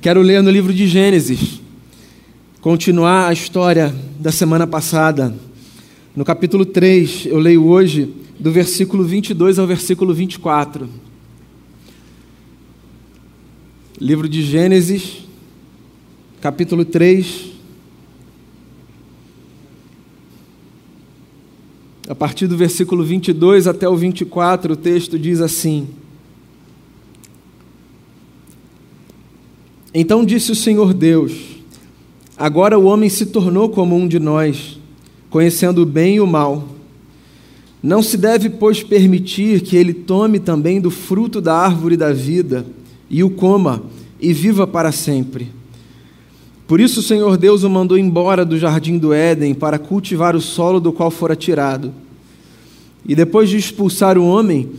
Quero ler no livro de Gênesis, continuar a história da semana passada. No capítulo 3, eu leio hoje do versículo 22 ao versículo 24. Livro de Gênesis, capítulo 3. A partir do versículo 22 até o 24, o texto diz assim: Então disse o Senhor Deus: Agora o homem se tornou como um de nós, conhecendo o bem e o mal. Não se deve, pois, permitir que ele tome também do fruto da árvore da vida e o coma e viva para sempre. Por isso o Senhor Deus o mandou embora do jardim do Éden para cultivar o solo do qual fora tirado. E depois de expulsar o homem,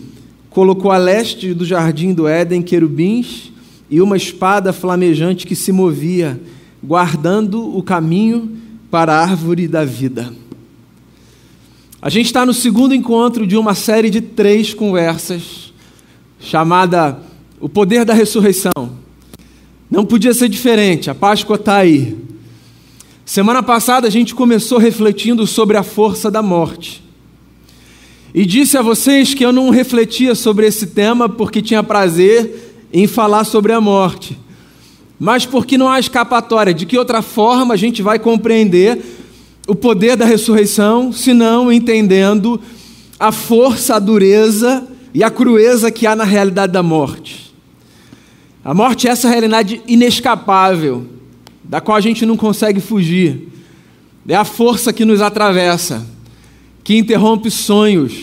colocou a leste do jardim do Éden querubins e uma espada flamejante que se movia, guardando o caminho para a árvore da vida. A gente está no segundo encontro de uma série de três conversas, chamada O Poder da Ressurreição. Não podia ser diferente, a Páscoa está aí. Semana passada a gente começou refletindo sobre a força da morte. E disse a vocês que eu não refletia sobre esse tema porque tinha prazer em falar sobre a morte, mas porque não há escapatória. De que outra forma a gente vai compreender o poder da ressurreição, se não entendendo a força, a dureza e a crueza que há na realidade da morte? A morte é essa realidade inescapável, da qual a gente não consegue fugir. É a força que nos atravessa, que interrompe sonhos,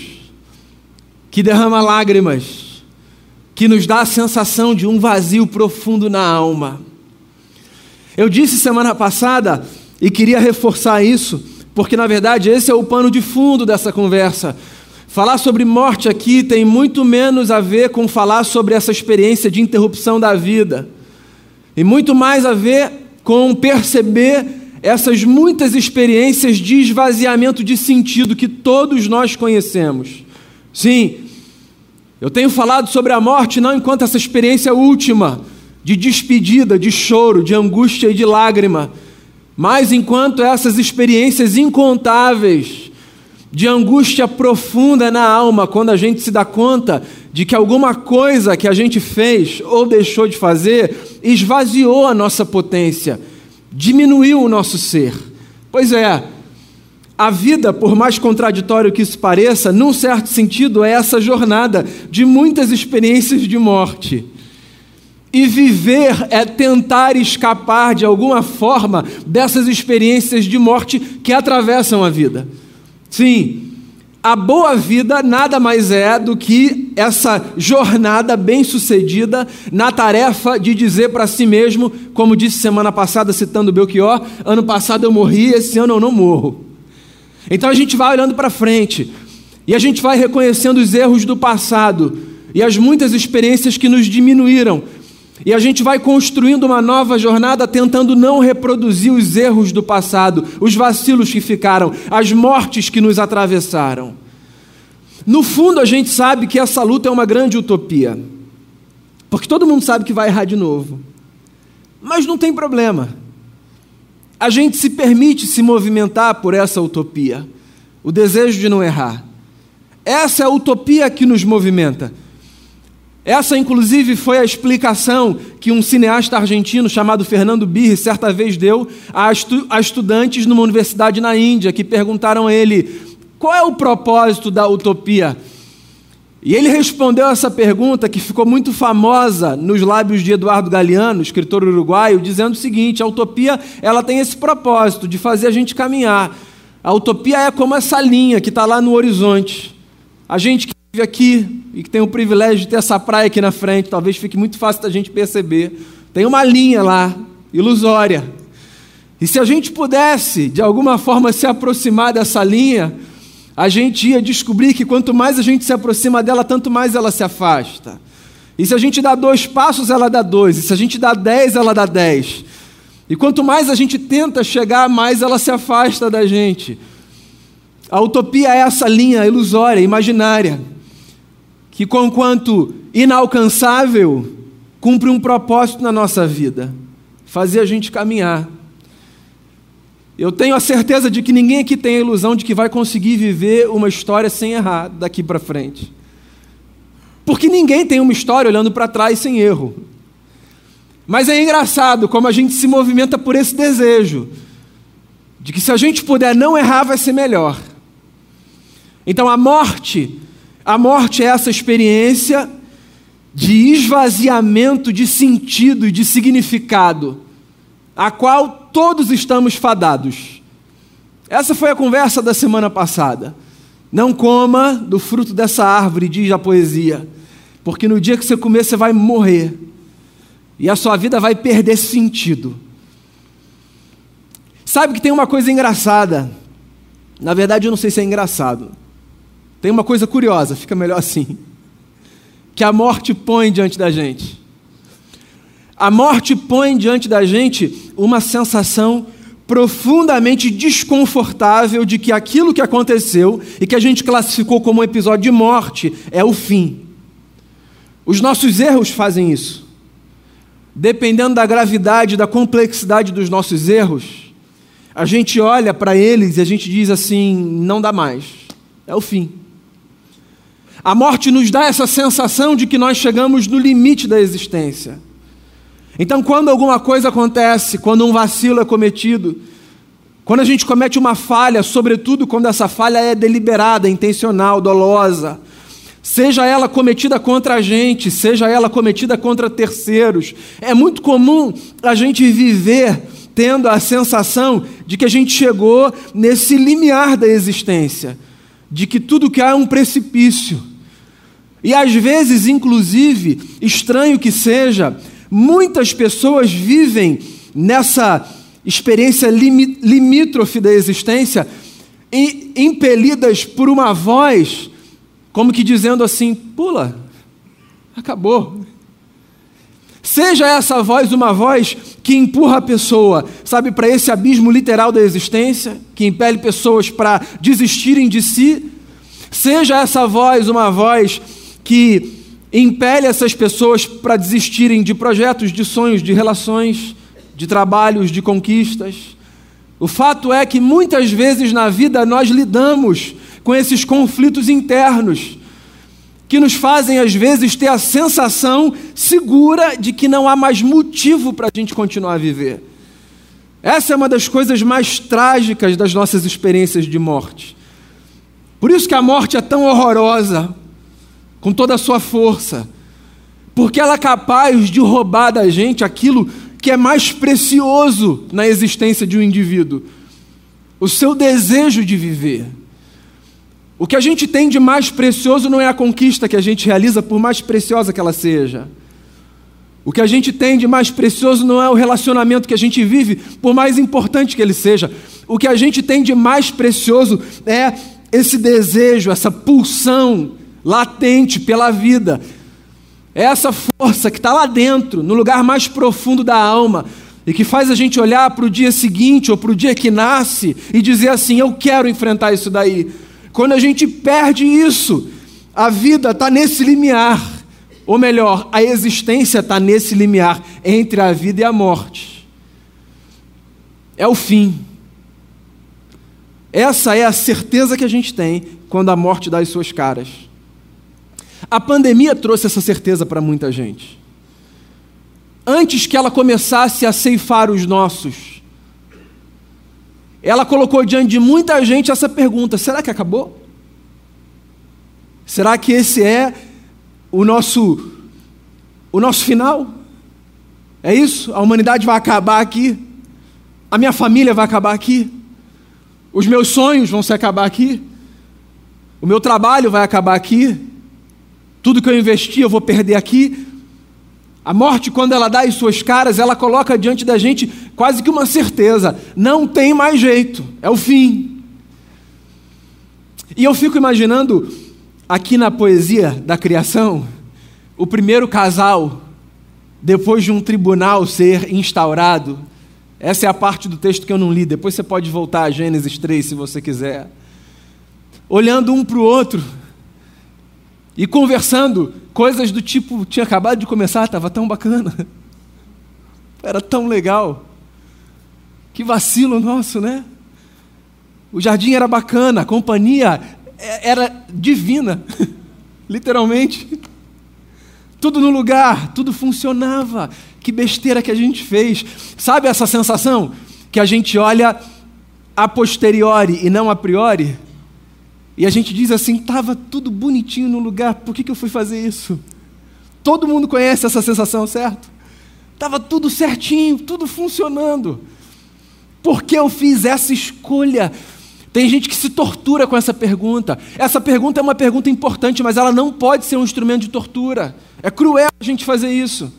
que derrama lágrimas, que nos dá a sensação de um vazio profundo na alma. Eu disse semana passada, e queria reforçar isso, porque na verdade esse é o pano de fundo dessa conversa. Falar sobre morte aqui tem muito menos a ver com falar sobre essa experiência de interrupção da vida, e muito mais a ver com perceber essas muitas experiências de esvaziamento de sentido que todos nós conhecemos. Sim, eu tenho falado sobre a morte não enquanto essa experiência última de despedida, de choro, de angústia e de lágrima, mas enquanto essas experiências incontáveis de angústia profunda na alma, quando a gente se dá conta de que alguma coisa que a gente fez ou deixou de fazer esvaziou a nossa potência, diminuiu o nosso ser. Pois é, a vida, por mais contraditório que isso pareça, num certo sentido, é essa jornada de muitas experiências de morte. E viver é tentar escapar de alguma forma dessas experiências de morte que atravessam a vida. Sim, a boa vida nada mais é do que essa jornada bem-sucedida na tarefa de dizer para si mesmo, como disse semana passada, citando Belchior: ano passado eu morri, esse ano eu não morro. Então a gente vai olhando para frente e a gente vai reconhecendo os erros do passado e as muitas experiências que nos diminuíram. E a gente vai construindo uma nova jornada tentando não reproduzir os erros do passado, os vacilos que ficaram, as mortes que nos atravessaram. No fundo, a gente sabe que essa luta é uma grande utopia, porque todo mundo sabe que vai errar de novo. Mas não tem problema a gente se permite se movimentar por essa utopia, o desejo de não errar. Essa é a utopia que nos movimenta. Essa, inclusive, foi a explicação que um cineasta argentino chamado Fernando Birri certa vez deu a, estu a estudantes numa universidade na Índia que perguntaram a ele qual é o propósito da utopia. E ele respondeu essa pergunta que ficou muito famosa nos lábios de Eduardo Galeano, escritor uruguaio, dizendo o seguinte: a utopia ela tem esse propósito de fazer a gente caminhar. A utopia é como essa linha que está lá no horizonte. A gente que vive aqui e que tem o privilégio de ter essa praia aqui na frente, talvez fique muito fácil da gente perceber. Tem uma linha lá, ilusória. E se a gente pudesse, de alguma forma, se aproximar dessa linha, a gente ia descobrir que quanto mais a gente se aproxima dela, tanto mais ela se afasta. E se a gente dá dois passos, ela dá dois. E se a gente dá dez, ela dá dez. E quanto mais a gente tenta chegar, mais ela se afasta da gente. A utopia é essa linha ilusória, imaginária, que, conquanto inalcançável, cumpre um propósito na nossa vida. fazia a gente caminhar. Eu tenho a certeza de que ninguém aqui tem a ilusão de que vai conseguir viver uma história sem errar daqui para frente. Porque ninguém tem uma história olhando para trás sem erro. Mas é engraçado como a gente se movimenta por esse desejo de que se a gente puder não errar vai ser melhor. Então a morte, a morte é essa experiência de esvaziamento de sentido e de significado, a qual todos estamos fadados. Essa foi a conversa da semana passada. Não coma do fruto dessa árvore, diz a poesia, porque no dia que você comer, você vai morrer. E a sua vida vai perder sentido. Sabe que tem uma coisa engraçada. Na verdade, eu não sei se é engraçado. Tem uma coisa curiosa, fica melhor assim que a morte põe diante da gente. A morte põe diante da gente uma sensação profundamente desconfortável de que aquilo que aconteceu e que a gente classificou como um episódio de morte é o fim. Os nossos erros fazem isso. Dependendo da gravidade, da complexidade dos nossos erros, a gente olha para eles e a gente diz assim: não dá mais, é o fim. A morte nos dá essa sensação de que nós chegamos no limite da existência. Então, quando alguma coisa acontece, quando um vacilo é cometido, quando a gente comete uma falha, sobretudo quando essa falha é deliberada, intencional, dolosa, seja ela cometida contra a gente, seja ela cometida contra terceiros, é muito comum a gente viver tendo a sensação de que a gente chegou nesse limiar da existência de que tudo que há é um precipício. E às vezes, inclusive, estranho que seja, muitas pessoas vivem nessa experiência limítrofe da existência, impelidas por uma voz, como que dizendo assim: pula, acabou. Seja essa voz uma voz que empurra a pessoa, sabe, para esse abismo literal da existência, que impele pessoas para desistirem de si. Seja essa voz uma voz que impele essas pessoas para desistirem de projetos, de sonhos, de relações, de trabalhos, de conquistas. O fato é que muitas vezes na vida nós lidamos com esses conflitos internos que nos fazem, às vezes, ter a sensação segura de que não há mais motivo para a gente continuar a viver. Essa é uma das coisas mais trágicas das nossas experiências de morte. Por isso que a morte é tão horrorosa, com toda a sua força, porque ela é capaz de roubar da gente aquilo que é mais precioso na existência de um indivíduo: o seu desejo de viver. O que a gente tem de mais precioso não é a conquista que a gente realiza, por mais preciosa que ela seja. O que a gente tem de mais precioso não é o relacionamento que a gente vive, por mais importante que ele seja. O que a gente tem de mais precioso é esse desejo, essa pulsão latente pela vida. Essa força que está lá dentro, no lugar mais profundo da alma, e que faz a gente olhar para o dia seguinte ou para o dia que nasce e dizer assim: Eu quero enfrentar isso daí. Quando a gente perde isso, a vida está nesse limiar, ou melhor, a existência está nesse limiar entre a vida e a morte. É o fim. Essa é a certeza que a gente tem quando a morte dá as suas caras. A pandemia trouxe essa certeza para muita gente. Antes que ela começasse a ceifar os nossos, ela colocou diante de muita gente essa pergunta: será que acabou? Será que esse é o nosso o nosso final? É isso? A humanidade vai acabar aqui? A minha família vai acabar aqui? Os meus sonhos vão se acabar aqui? O meu trabalho vai acabar aqui? Tudo que eu investi eu vou perder aqui? A morte, quando ela dá as suas caras, ela coloca diante da gente quase que uma certeza: não tem mais jeito, é o fim. E eu fico imaginando, aqui na poesia da criação, o primeiro casal, depois de um tribunal ser instaurado. Essa é a parte do texto que eu não li, depois você pode voltar a Gênesis 3 se você quiser. Olhando um para o outro e conversando coisas do tipo: tinha acabado de começar, estava tão bacana. Era tão legal. Que vacilo nosso, né? O jardim era bacana, a companhia é, era divina, literalmente. Tudo no lugar, tudo funcionava. Que besteira que a gente fez. Sabe essa sensação que a gente olha a posteriori e não a priori? E a gente diz assim: estava tudo bonitinho no lugar, por que, que eu fui fazer isso? Todo mundo conhece essa sensação, certo? Estava tudo certinho, tudo funcionando. Por que eu fiz essa escolha? Tem gente que se tortura com essa pergunta. Essa pergunta é uma pergunta importante, mas ela não pode ser um instrumento de tortura. É cruel a gente fazer isso.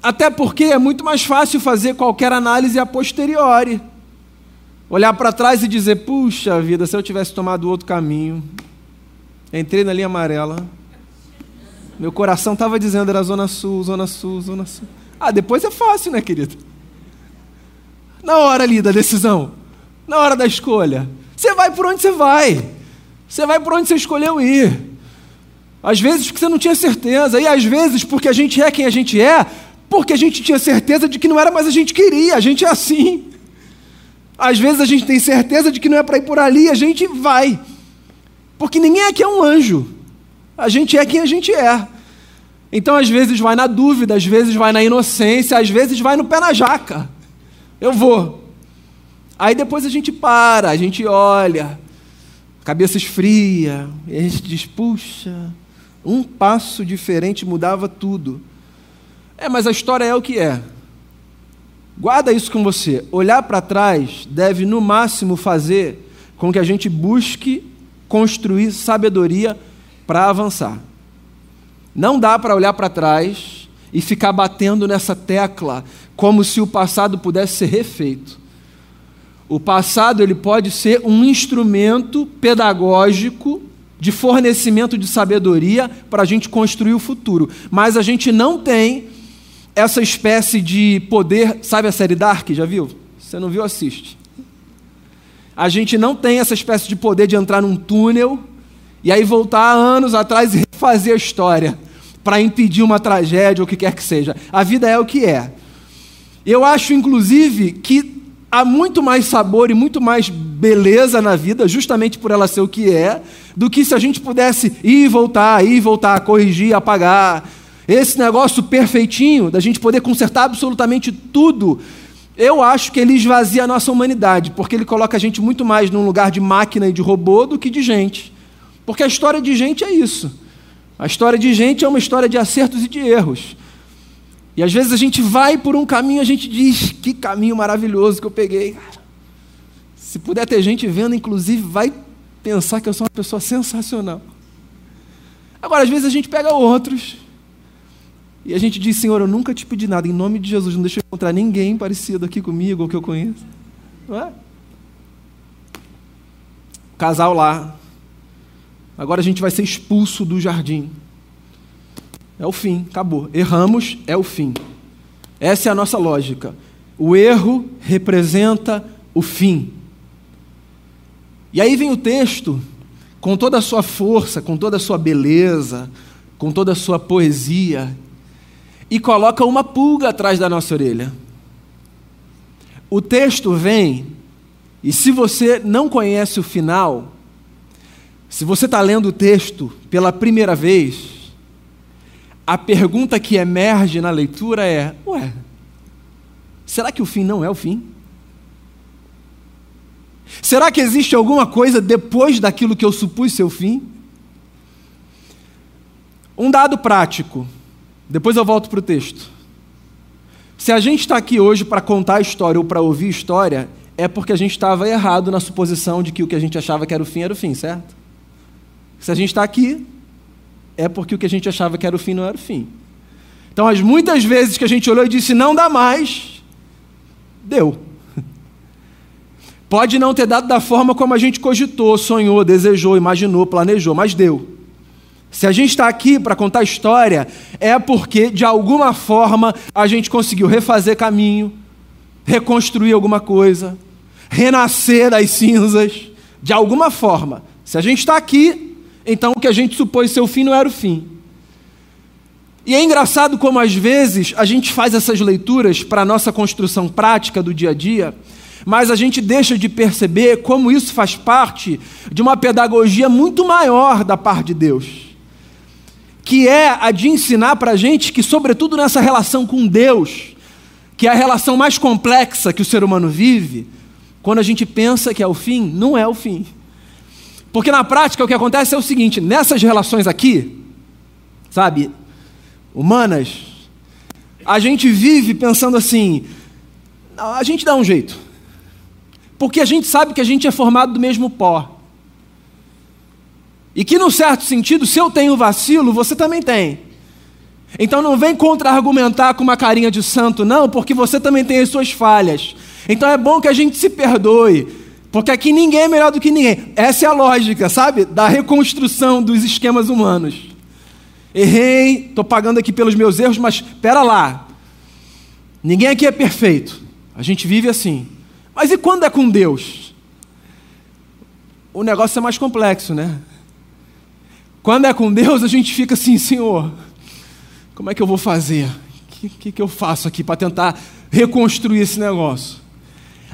Até porque é muito mais fácil fazer qualquer análise a posteriori. Olhar para trás e dizer: puxa vida, se eu tivesse tomado outro caminho, entrei na linha amarela, meu coração estava dizendo era Zona Sul, Zona Sul, Zona Sul. Ah, depois é fácil, né, querido? Na hora ali da decisão, na hora da escolha, você vai por onde você vai. Você vai por onde você escolheu ir. Às vezes porque você não tinha certeza, e às vezes porque a gente é quem a gente é, porque a gente tinha certeza de que não era mais a gente queria, a gente é assim. Às vezes a gente tem certeza de que não é para ir por ali, a gente vai. Porque ninguém aqui é um anjo. A gente é quem a gente é. Então, às vezes, vai na dúvida, às vezes, vai na inocência, às vezes, vai no pé na jaca. Eu vou. Aí depois a gente para, a gente olha, cabeça esfria, e a gente diz: puxa, um passo diferente mudava tudo. É, mas a história é o que é. Guarda isso com você. Olhar para trás deve, no máximo, fazer com que a gente busque construir sabedoria para avançar. Não dá para olhar para trás e ficar batendo nessa tecla como se o passado pudesse ser refeito. O passado ele pode ser um instrumento pedagógico de fornecimento de sabedoria para a gente construir o futuro, mas a gente não tem essa espécie de poder, sabe a série Dark, já viu? Você não viu, assiste. A gente não tem essa espécie de poder de entrar num túnel e aí voltar anos atrás e refazer a história para impedir uma tragédia ou o que quer que seja. A vida é o que é. Eu acho, inclusive, que há muito mais sabor e muito mais beleza na vida, justamente por ela ser o que é, do que se a gente pudesse ir e voltar, ir e voltar, corrigir, apagar, esse negócio perfeitinho, da gente poder consertar absolutamente tudo, eu acho que ele esvazia a nossa humanidade, porque ele coloca a gente muito mais num lugar de máquina e de robô do que de gente. Porque a história de gente é isso. A história de gente é uma história de acertos e de erros. E às vezes a gente vai por um caminho, a gente diz: que caminho maravilhoso que eu peguei. Se puder ter gente vendo, inclusive, vai pensar que eu sou uma pessoa sensacional. Agora, às vezes a gente pega outros e a gente diz, Senhor, eu nunca te pedi nada, em nome de Jesus, não deixa eu encontrar ninguém parecido aqui comigo ou que eu conheço. Não é? Casal lá. Agora a gente vai ser expulso do jardim. É o fim, acabou. Erramos, é o fim. Essa é a nossa lógica. O erro representa o fim. E aí vem o texto, com toda a sua força, com toda a sua beleza, com toda a sua poesia, e coloca uma pulga atrás da nossa orelha. O texto vem, e se você não conhece o final, se você está lendo o texto pela primeira vez, a pergunta que emerge na leitura é: ué, será que o fim não é o fim? Será que existe alguma coisa depois daquilo que eu supus ser o fim? Um dado prático. Depois eu volto para o texto. Se a gente está aqui hoje para contar história ou para ouvir história, é porque a gente estava errado na suposição de que o que a gente achava que era o fim era o fim, certo? Se a gente está aqui, é porque o que a gente achava que era o fim não era o fim. Então, as muitas vezes que a gente olhou e disse não dá mais, deu. Pode não ter dado da forma como a gente cogitou, sonhou, desejou, imaginou, planejou, mas deu. Se a gente está aqui para contar história, é porque, de alguma forma, a gente conseguiu refazer caminho, reconstruir alguma coisa, renascer das cinzas, de alguma forma. Se a gente está aqui, então o que a gente supôs ser o fim não era o fim. E é engraçado como às vezes a gente faz essas leituras para a nossa construção prática do dia a dia, mas a gente deixa de perceber como isso faz parte de uma pedagogia muito maior da parte de Deus, que é a de ensinar para a gente que, sobretudo nessa relação com Deus, que é a relação mais complexa que o ser humano vive, quando a gente pensa que é o fim, não é o fim. Porque na prática o que acontece é o seguinte: nessas relações aqui, sabe, humanas, a gente vive pensando assim, a gente dá um jeito. Porque a gente sabe que a gente é formado do mesmo pó. E que, num certo sentido, se eu tenho vacilo, você também tem. Então não vem contra-argumentar com uma carinha de santo, não, porque você também tem as suas falhas. Então é bom que a gente se perdoe, porque aqui ninguém é melhor do que ninguém. Essa é a lógica, sabe? Da reconstrução dos esquemas humanos. Errei, estou pagando aqui pelos meus erros, mas espera lá. Ninguém aqui é perfeito. A gente vive assim. Mas e quando é com Deus? O negócio é mais complexo, né? Quando é com Deus, a gente fica assim, Senhor, como é que eu vou fazer? O que, que, que eu faço aqui para tentar reconstruir esse negócio?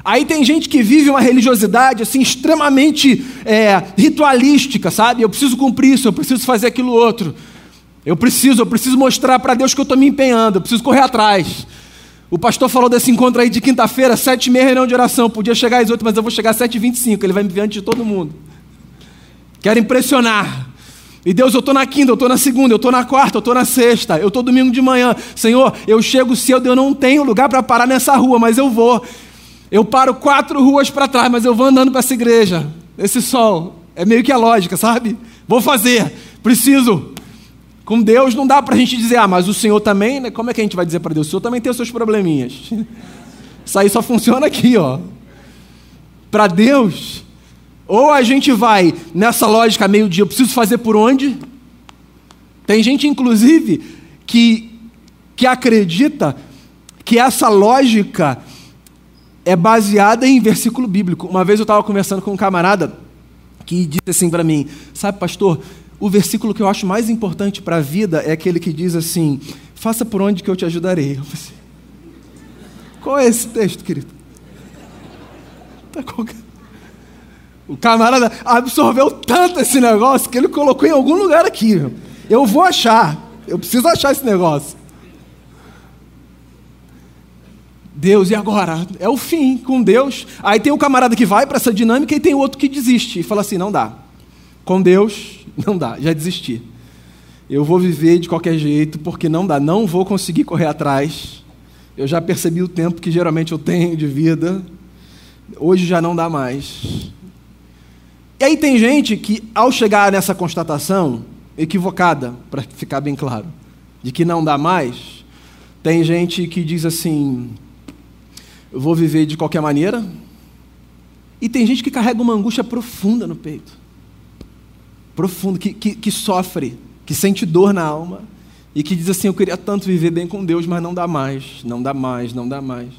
Aí tem gente que vive uma religiosidade assim extremamente é, ritualística, sabe? Eu preciso cumprir isso, eu preciso fazer aquilo outro. Eu preciso, eu preciso mostrar para Deus que eu estou me empenhando, eu preciso correr atrás. O pastor falou desse encontro aí de quinta-feira, sete e meia reunião de oração. Podia chegar às oito, mas eu vou chegar às sete e vinte e cinco. Ele vai me ver antes de todo mundo. Quero impressionar. E Deus, eu estou na quinta, eu estou na segunda, eu estou na quarta, eu estou na sexta, eu estou domingo de manhã. Senhor, eu chego cedo, eu não tenho lugar para parar nessa rua, mas eu vou. Eu paro quatro ruas para trás, mas eu vou andando para essa igreja. Esse sol. É meio que a lógica, sabe? Vou fazer. Preciso. Com Deus não dá para a gente dizer, ah, mas o Senhor também, né? Como é que a gente vai dizer para Deus? O Senhor também tem os seus probleminhas. Isso aí só funciona aqui, ó. Para Deus, ou a gente vai nessa lógica meio-dia, eu preciso fazer por onde? Tem gente, inclusive, que, que acredita que essa lógica é baseada em versículo bíblico. Uma vez eu estava conversando com um camarada que disse assim para mim: Sabe, pastor, o versículo que eu acho mais importante para a vida é aquele que diz assim: Faça por onde que eu te ajudarei. Eu falei, Qual é esse texto, querido? Tá o camarada absorveu tanto esse negócio que ele colocou em algum lugar aqui. Eu vou achar. Eu preciso achar esse negócio. Deus, e agora? É o fim com Deus. Aí tem um camarada que vai para essa dinâmica e tem outro que desiste e fala assim: não dá. Com Deus, não dá, já desisti. Eu vou viver de qualquer jeito porque não dá, não vou conseguir correr atrás. Eu já percebi o tempo que geralmente eu tenho de vida. Hoje já não dá mais. E aí tem gente que, ao chegar nessa constatação, equivocada, para ficar bem claro, de que não dá mais, tem gente que diz assim: eu vou viver de qualquer maneira. E tem gente que carrega uma angústia profunda no peito. Profunda, que, que, que sofre, que sente dor na alma. E que diz assim: Eu queria tanto viver bem com Deus, mas não dá mais, não dá mais, não dá mais.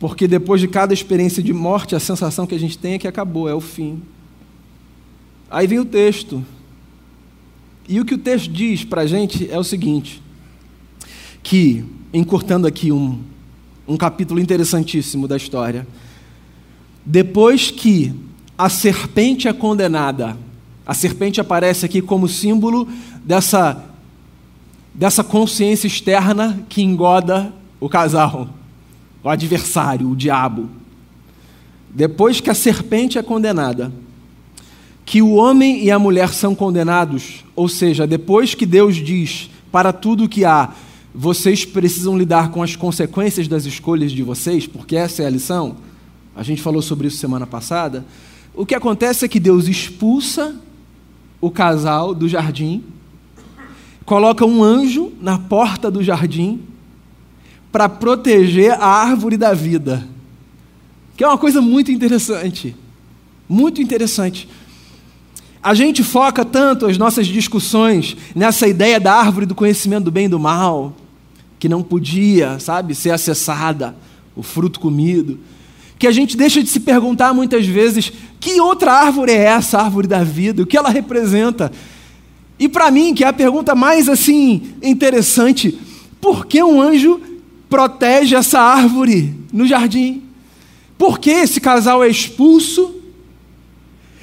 Porque depois de cada experiência de morte, a sensação que a gente tem é que acabou, é o fim. Aí vem o texto. E o que o texto diz para a gente é o seguinte: que, encurtando aqui um, um capítulo interessantíssimo da história. Depois que a serpente é condenada, a serpente aparece aqui como símbolo dessa, dessa consciência externa que engoda o casal, o adversário, o diabo. Depois que a serpente é condenada, que o homem e a mulher são condenados, ou seja, depois que Deus diz para tudo que há, vocês precisam lidar com as consequências das escolhas de vocês, porque essa é a lição. A gente falou sobre isso semana passada. O que acontece é que Deus expulsa o casal do jardim, coloca um anjo na porta do jardim para proteger a árvore da vida. Que é uma coisa muito interessante. Muito interessante. A gente foca tanto as nossas discussões nessa ideia da árvore do conhecimento do bem e do mal, que não podia, sabe, ser acessada, o fruto comido, que a gente deixa de se perguntar muitas vezes: que outra árvore é essa, a árvore da vida? O que ela representa? E para mim, que é a pergunta mais assim interessante, por que um anjo protege essa árvore no jardim? Por que esse casal é expulso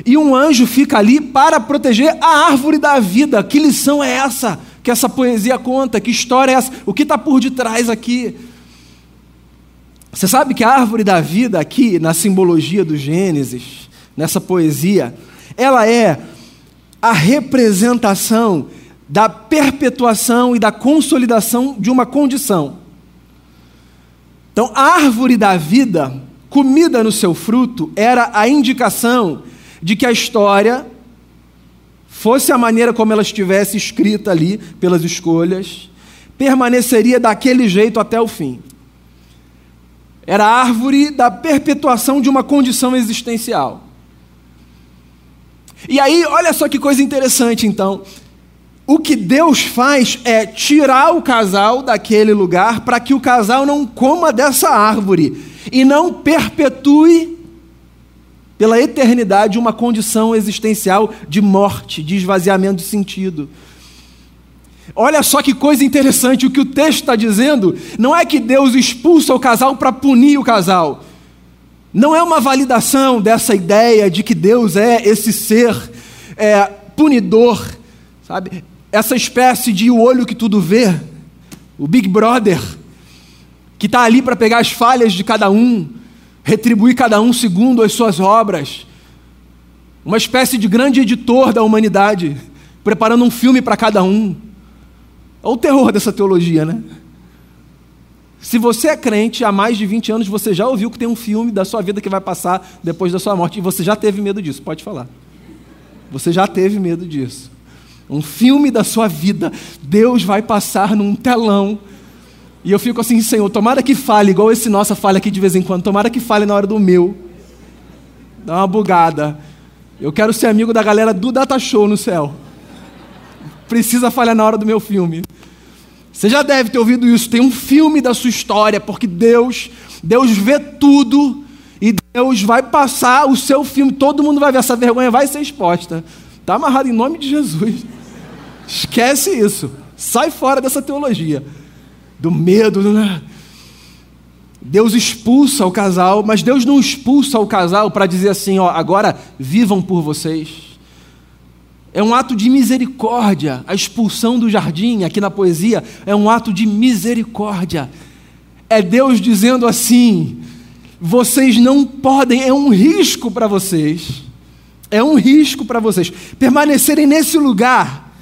e um anjo fica ali para proteger a árvore da vida? Que lição é essa que essa poesia conta? Que história é essa? O que está por detrás aqui? Você sabe que a árvore da vida, aqui na simbologia do Gênesis, nessa poesia, ela é a representação da perpetuação e da consolidação de uma condição. Então, a árvore da vida, comida no seu fruto, era a indicação de que a história fosse a maneira como ela estivesse escrita ali pelas escolhas, permaneceria daquele jeito até o fim. Era a árvore da perpetuação de uma condição existencial. E aí, olha só que coisa interessante, então. O que Deus faz é tirar o casal daquele lugar para que o casal não coma dessa árvore e não perpetue pela eternidade uma condição existencial de morte, de esvaziamento de sentido. Olha só que coisa interessante, o que o texto está dizendo não é que Deus expulsa o casal para punir o casal. Não é uma validação dessa ideia de que Deus é esse ser é, punidor, sabe? Essa espécie de o olho que tudo vê, o Big Brother, que está ali para pegar as falhas de cada um, retribuir cada um segundo as suas obras. Uma espécie de grande editor da humanidade, preparando um filme para cada um. Olha o terror dessa teologia, né? Se você é crente há mais de 20 anos, você já ouviu que tem um filme da sua vida que vai passar depois da sua morte. E você já teve medo disso, pode falar. Você já teve medo disso. Um filme da sua vida, Deus vai passar num telão. E eu fico assim, Senhor, tomara que fale, igual esse nossa falha aqui de vez em quando, tomara que fale na hora do meu. Dá uma bugada. Eu quero ser amigo da galera do Data Show no céu. Precisa falhar na hora do meu filme. Você já deve ter ouvido isso. Tem um filme da sua história, porque Deus, Deus vê tudo e Deus vai passar o seu filme. Todo mundo vai ver essa vergonha, vai ser exposta. Está amarrado em nome de Jesus. Esquece isso. Sai fora dessa teologia do medo, né? Deus expulsa o casal, mas Deus não expulsa o casal para dizer assim, ó, agora vivam por vocês. É um ato de misericórdia. A expulsão do jardim, aqui na poesia, é um ato de misericórdia. É Deus dizendo assim: vocês não podem, é um risco para vocês, é um risco para vocês permanecerem nesse lugar,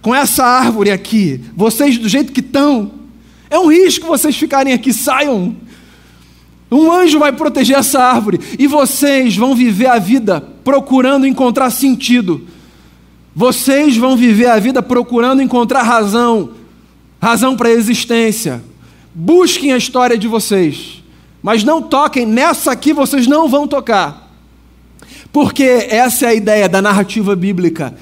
com essa árvore aqui, vocês do jeito que estão, é um risco vocês ficarem aqui, saiam. Um anjo vai proteger essa árvore e vocês vão viver a vida procurando encontrar sentido vocês vão viver a vida procurando encontrar razão, razão para a existência. Busquem a história de vocês, mas não toquem nessa aqui, vocês não vão tocar. Porque essa é a ideia da narrativa bíblica.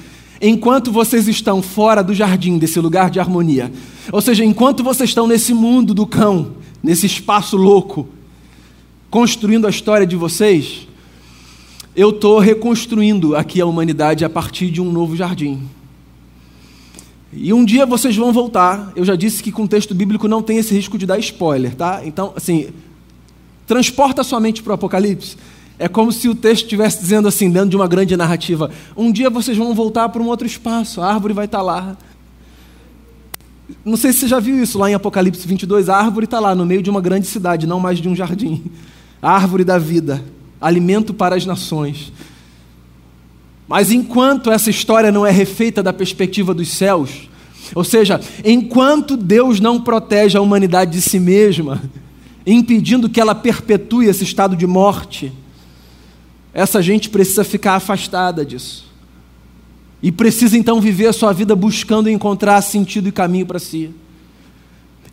Enquanto vocês estão fora do jardim, desse lugar de harmonia, ou seja, enquanto vocês estão nesse mundo do cão, nesse espaço louco, construindo a história de vocês, eu estou reconstruindo aqui a humanidade a partir de um novo jardim. E um dia vocês vão voltar. Eu já disse que com texto bíblico não tem esse risco de dar spoiler, tá? Então, assim, transporta sua mente para o Apocalipse. É como se o texto estivesse dizendo assim, dentro de uma grande narrativa: um dia vocês vão voltar para um outro espaço, a árvore vai estar tá lá. Não sei se você já viu isso lá em Apocalipse 22, a árvore está lá no meio de uma grande cidade, não mais de um jardim. A árvore da vida alimento para as nações. Mas enquanto essa história não é refeita da perspectiva dos céus, ou seja, enquanto Deus não protege a humanidade de si mesma, impedindo que ela perpetue esse estado de morte, essa gente precisa ficar afastada disso. E precisa então viver a sua vida buscando encontrar sentido e caminho para si.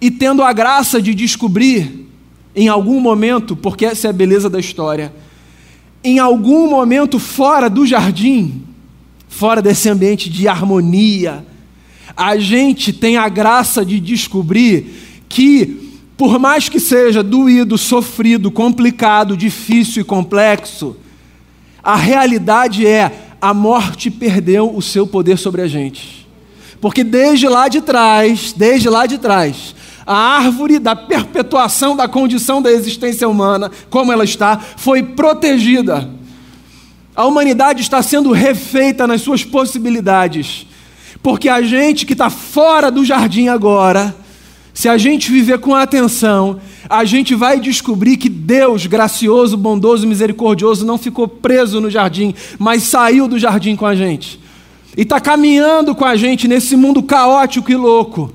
E tendo a graça de descobrir, em algum momento, porque essa é a beleza da história, em algum momento fora do jardim, fora desse ambiente de harmonia, a gente tem a graça de descobrir que, por mais que seja doído, sofrido, complicado, difícil e complexo, a realidade é a morte perdeu o seu poder sobre a gente. porque desde lá de trás, desde lá de trás, a árvore da perpetuação da condição da existência humana, como ela está, foi protegida. A humanidade está sendo refeita nas suas possibilidades, porque a gente que está fora do jardim agora, se a gente viver com atenção, a gente vai descobrir que Deus, gracioso, bondoso, misericordioso, não ficou preso no jardim, mas saiu do jardim com a gente. E está caminhando com a gente nesse mundo caótico e louco,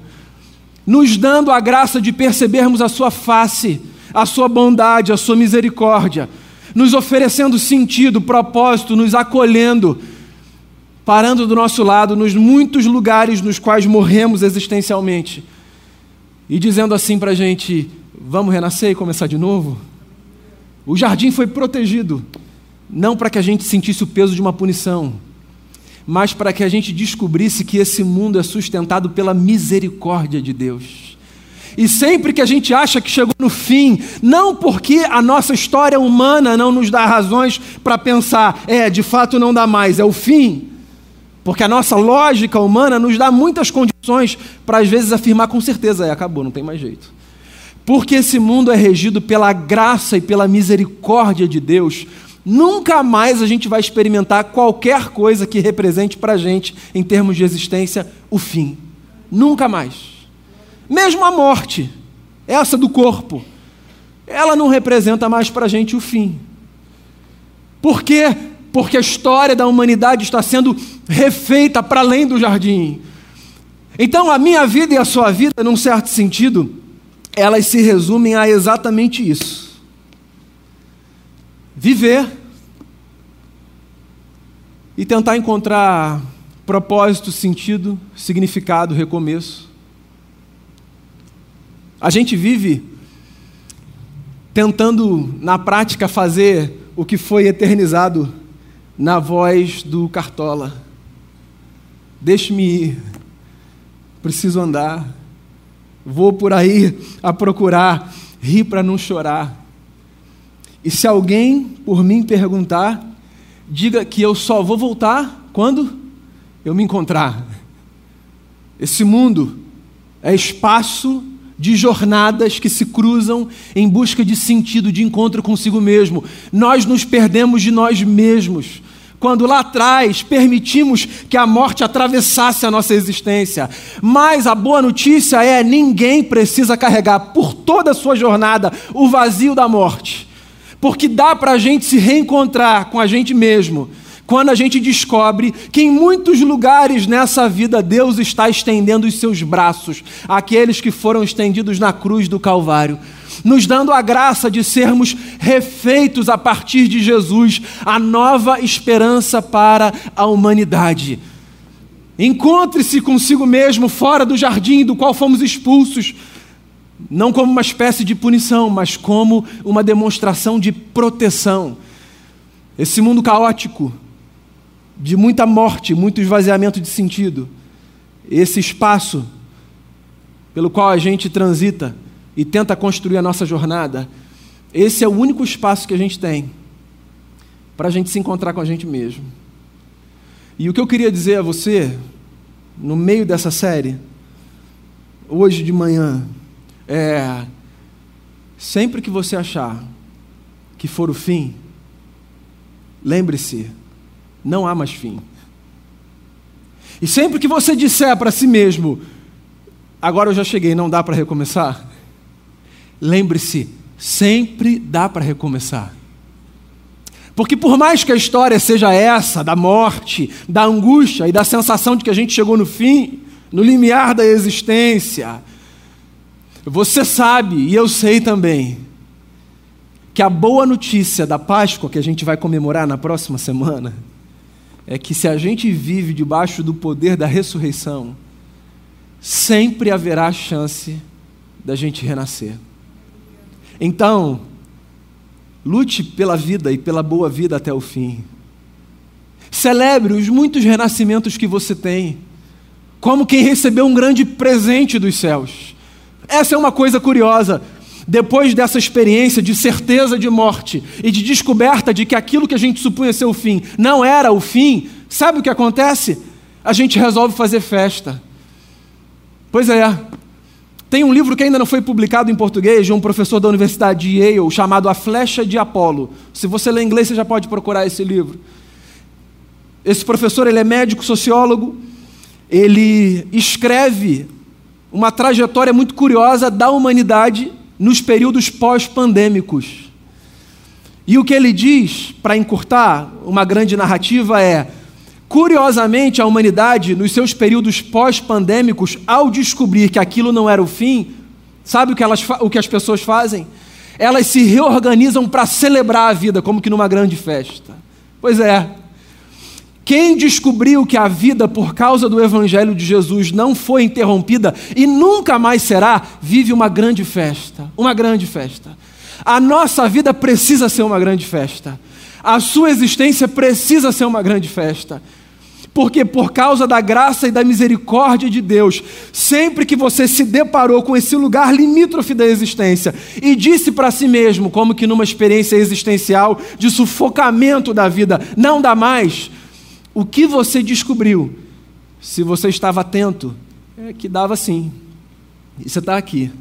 nos dando a graça de percebermos a Sua face, a Sua bondade, a Sua misericórdia, nos oferecendo sentido, propósito, nos acolhendo, parando do nosso lado nos muitos lugares nos quais morremos existencialmente e dizendo assim para a gente: vamos renascer e começar de novo? O jardim foi protegido, não para que a gente sentisse o peso de uma punição, mas para que a gente descobrisse que esse mundo é sustentado pela misericórdia de Deus. E sempre que a gente acha que chegou no fim, não porque a nossa história humana não nos dá razões para pensar, é, de fato não dá mais, é o fim. Porque a nossa lógica humana nos dá muitas condições para às vezes afirmar com certeza, é, acabou, não tem mais jeito. Porque esse mundo é regido pela graça e pela misericórdia de Deus, nunca mais a gente vai experimentar qualquer coisa que represente para a gente, em termos de existência, o fim. Nunca mais. Mesmo a morte, essa do corpo, ela não representa mais para a gente o fim. Por quê? porque a história da humanidade está sendo refeita para além do jardim. Então, a minha vida e a sua vida, num certo sentido, elas se resumem a exatamente isso: viver e tentar encontrar propósito, sentido, significado, recomeço. A gente vive tentando, na prática, fazer o que foi eternizado na voz do Cartola: Deixe-me ir, preciso andar, vou por aí a procurar, rir para não chorar. E se alguém por mim perguntar, diga que eu só vou voltar quando eu me encontrar. Esse mundo é espaço de jornadas que se cruzam em busca de sentido, de encontro consigo mesmo. Nós nos perdemos de nós mesmos quando lá atrás permitimos que a morte atravessasse a nossa existência. Mas a boa notícia é: ninguém precisa carregar por toda a sua jornada o vazio da morte, porque dá para a gente se reencontrar com a gente mesmo quando a gente descobre que em muitos lugares nessa vida Deus está estendendo os seus braços àqueles que foram estendidos na cruz do Calvário, nos dando a graça de sermos refeitos a partir de Jesus, a nova esperança para a humanidade. Encontre-se consigo mesmo fora do jardim do qual fomos expulsos, não como uma espécie de punição, mas como uma demonstração de proteção. Esse mundo caótico, de muita morte, muito esvaziamento de sentido. Esse espaço pelo qual a gente transita e tenta construir a nossa jornada, esse é o único espaço que a gente tem para a gente se encontrar com a gente mesmo. E o que eu queria dizer a você, no meio dessa série, hoje de manhã, é: sempre que você achar que for o fim, lembre-se não há mais fim. E sempre que você disser para si mesmo, agora eu já cheguei, não dá para recomeçar, lembre-se, sempre dá para recomeçar. Porque por mais que a história seja essa, da morte, da angústia e da sensação de que a gente chegou no fim, no limiar da existência, você sabe, e eu sei também, que a boa notícia da Páscoa que a gente vai comemorar na próxima semana, é que se a gente vive debaixo do poder da ressurreição, sempre haverá chance da gente renascer. Então, lute pela vida e pela boa vida até o fim. Celebre os muitos renascimentos que você tem, como quem recebeu um grande presente dos céus. Essa é uma coisa curiosa. Depois dessa experiência de certeza de morte e de descoberta de que aquilo que a gente supunha ser o fim não era o fim, sabe o que acontece? A gente resolve fazer festa. Pois é. Tem um livro que ainda não foi publicado em português de um professor da Universidade de Yale chamado A Flecha de Apolo. Se você lê inglês, você já pode procurar esse livro. Esse professor ele é médico, sociólogo. Ele escreve uma trajetória muito curiosa da humanidade nos períodos pós-pandêmicos. E o que ele diz, para encurtar uma grande narrativa, é: curiosamente, a humanidade, nos seus períodos pós-pandêmicos, ao descobrir que aquilo não era o fim, sabe o que, elas, o que as pessoas fazem? Elas se reorganizam para celebrar a vida, como que numa grande festa. Pois é, quem descobriu que a vida, por causa do Evangelho de Jesus, não foi interrompida e nunca mais será, vive uma grande festa. Uma grande festa. A nossa vida precisa ser uma grande festa. A sua existência precisa ser uma grande festa. Porque, por causa da graça e da misericórdia de Deus, sempre que você se deparou com esse lugar limítrofe da existência e disse para si mesmo, como que numa experiência existencial de sufocamento da vida, não dá mais, o que você descobriu, se você estava atento, é que dava sim. E você está aqui.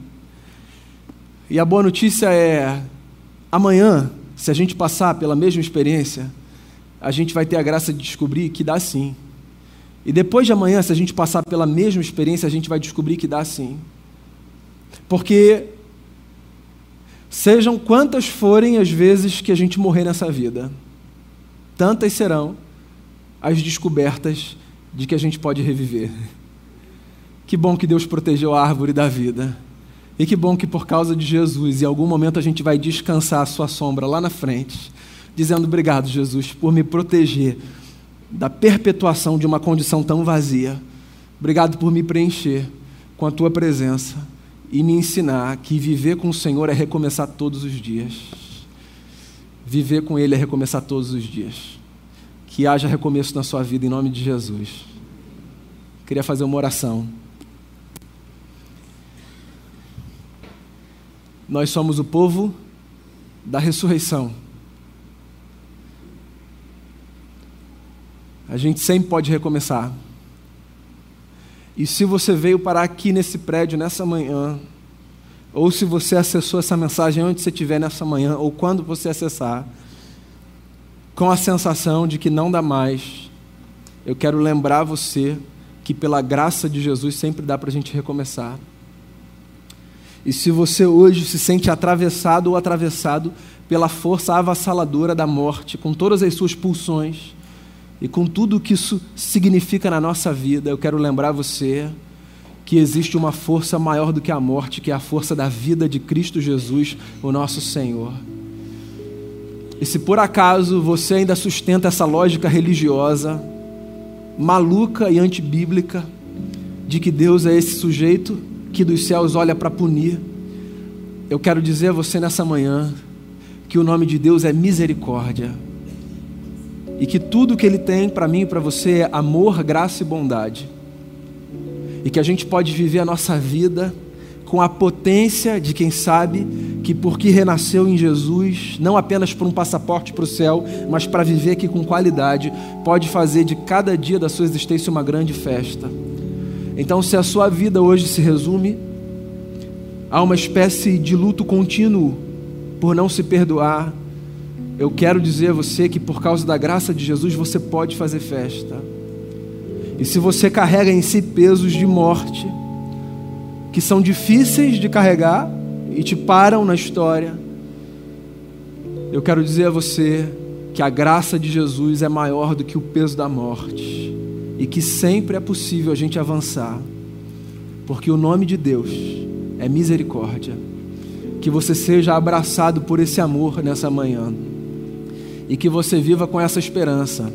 E a boa notícia é: amanhã, se a gente passar pela mesma experiência, a gente vai ter a graça de descobrir que dá sim. E depois de amanhã, se a gente passar pela mesma experiência, a gente vai descobrir que dá sim. Porque, sejam quantas forem as vezes que a gente morrer nessa vida, tantas serão as descobertas de que a gente pode reviver. Que bom que Deus protegeu a árvore da vida. E que bom que por causa de Jesus, em algum momento a gente vai descansar a sua sombra lá na frente, dizendo obrigado, Jesus, por me proteger da perpetuação de uma condição tão vazia. Obrigado por me preencher com a tua presença e me ensinar que viver com o Senhor é recomeçar todos os dias. Viver com Ele é recomeçar todos os dias que haja recomeço na sua vida em nome de Jesus. Queria fazer uma oração. Nós somos o povo da ressurreição. A gente sempre pode recomeçar. E se você veio parar aqui nesse prédio nessa manhã, ou se você acessou essa mensagem onde você estiver nessa manhã, ou quando você acessar, com a sensação de que não dá mais, eu quero lembrar você que pela graça de Jesus sempre dá para a gente recomeçar. E se você hoje se sente atravessado ou atravessado pela força avassaladora da morte, com todas as suas pulsões e com tudo o que isso significa na nossa vida, eu quero lembrar você que existe uma força maior do que a morte, que é a força da vida de Cristo Jesus, o nosso Senhor. E se por acaso você ainda sustenta essa lógica religiosa, maluca e antibíblica, de que Deus é esse sujeito que dos céus olha para punir, eu quero dizer a você nessa manhã que o nome de Deus é misericórdia. E que tudo que Ele tem para mim e para você é amor, graça e bondade. E que a gente pode viver a nossa vida com a potência de quem sabe que porque renasceu em Jesus, não apenas por um passaporte para o céu, mas para viver aqui com qualidade, pode fazer de cada dia da sua existência uma grande festa. Então, se a sua vida hoje se resume a uma espécie de luto contínuo por não se perdoar, eu quero dizer a você que por causa da graça de Jesus você pode fazer festa. E se você carrega em si pesos de morte, que são difíceis de carregar e te param na história, eu quero dizer a você que a graça de Jesus é maior do que o peso da morte e que sempre é possível a gente avançar, porque o nome de Deus é misericórdia. Que você seja abraçado por esse amor nessa manhã e que você viva com essa esperança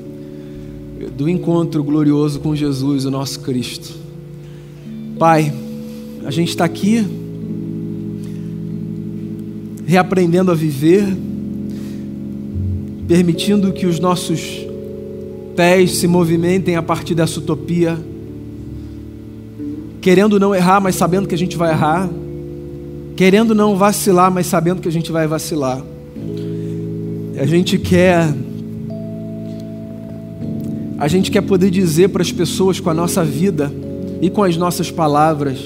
do encontro glorioso com Jesus, o nosso Cristo. Pai, a gente está aqui reaprendendo a viver, permitindo que os nossos pés se movimentem a partir dessa utopia, querendo não errar, mas sabendo que a gente vai errar, querendo não vacilar, mas sabendo que a gente vai vacilar. A gente quer a gente quer poder dizer para as pessoas com a nossa vida e com as nossas palavras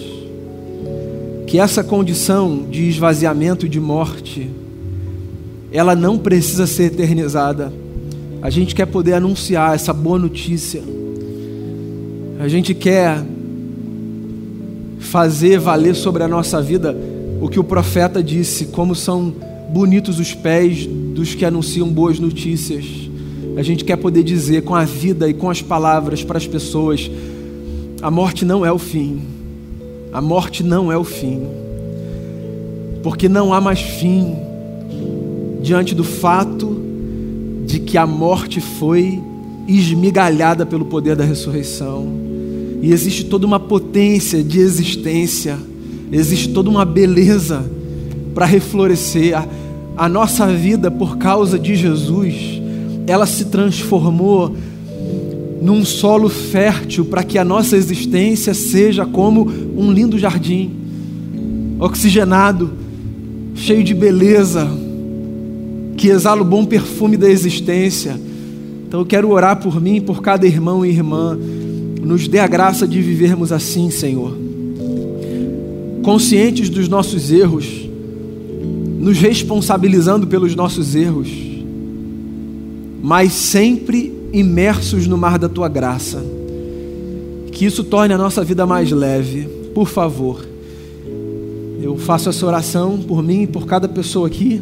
que essa condição de esvaziamento e de morte ela não precisa ser eternizada. A gente quer poder anunciar essa boa notícia. A gente quer fazer valer sobre a nossa vida o que o profeta disse, como são bonitos os pés dos que anunciam boas notícias. A gente quer poder dizer com a vida e com as palavras para as pessoas: a morte não é o fim. A morte não é o fim. Porque não há mais fim diante do fato de que a morte foi esmigalhada pelo poder da ressurreição. E existe toda uma potência de existência, existe toda uma beleza para reflorescer. A, a nossa vida, por causa de Jesus, ela se transformou num solo fértil para que a nossa existência seja como um lindo jardim, oxigenado, cheio de beleza, que exala o bom perfume da existência. Então eu quero orar por mim, por cada irmão e irmã. Nos dê a graça de vivermos assim, Senhor. Conscientes dos nossos erros, nos responsabilizando pelos nossos erros, mas sempre imersos no mar da tua graça. Que isso torne a nossa vida mais leve, por favor. Eu faço essa oração por mim e por cada pessoa aqui.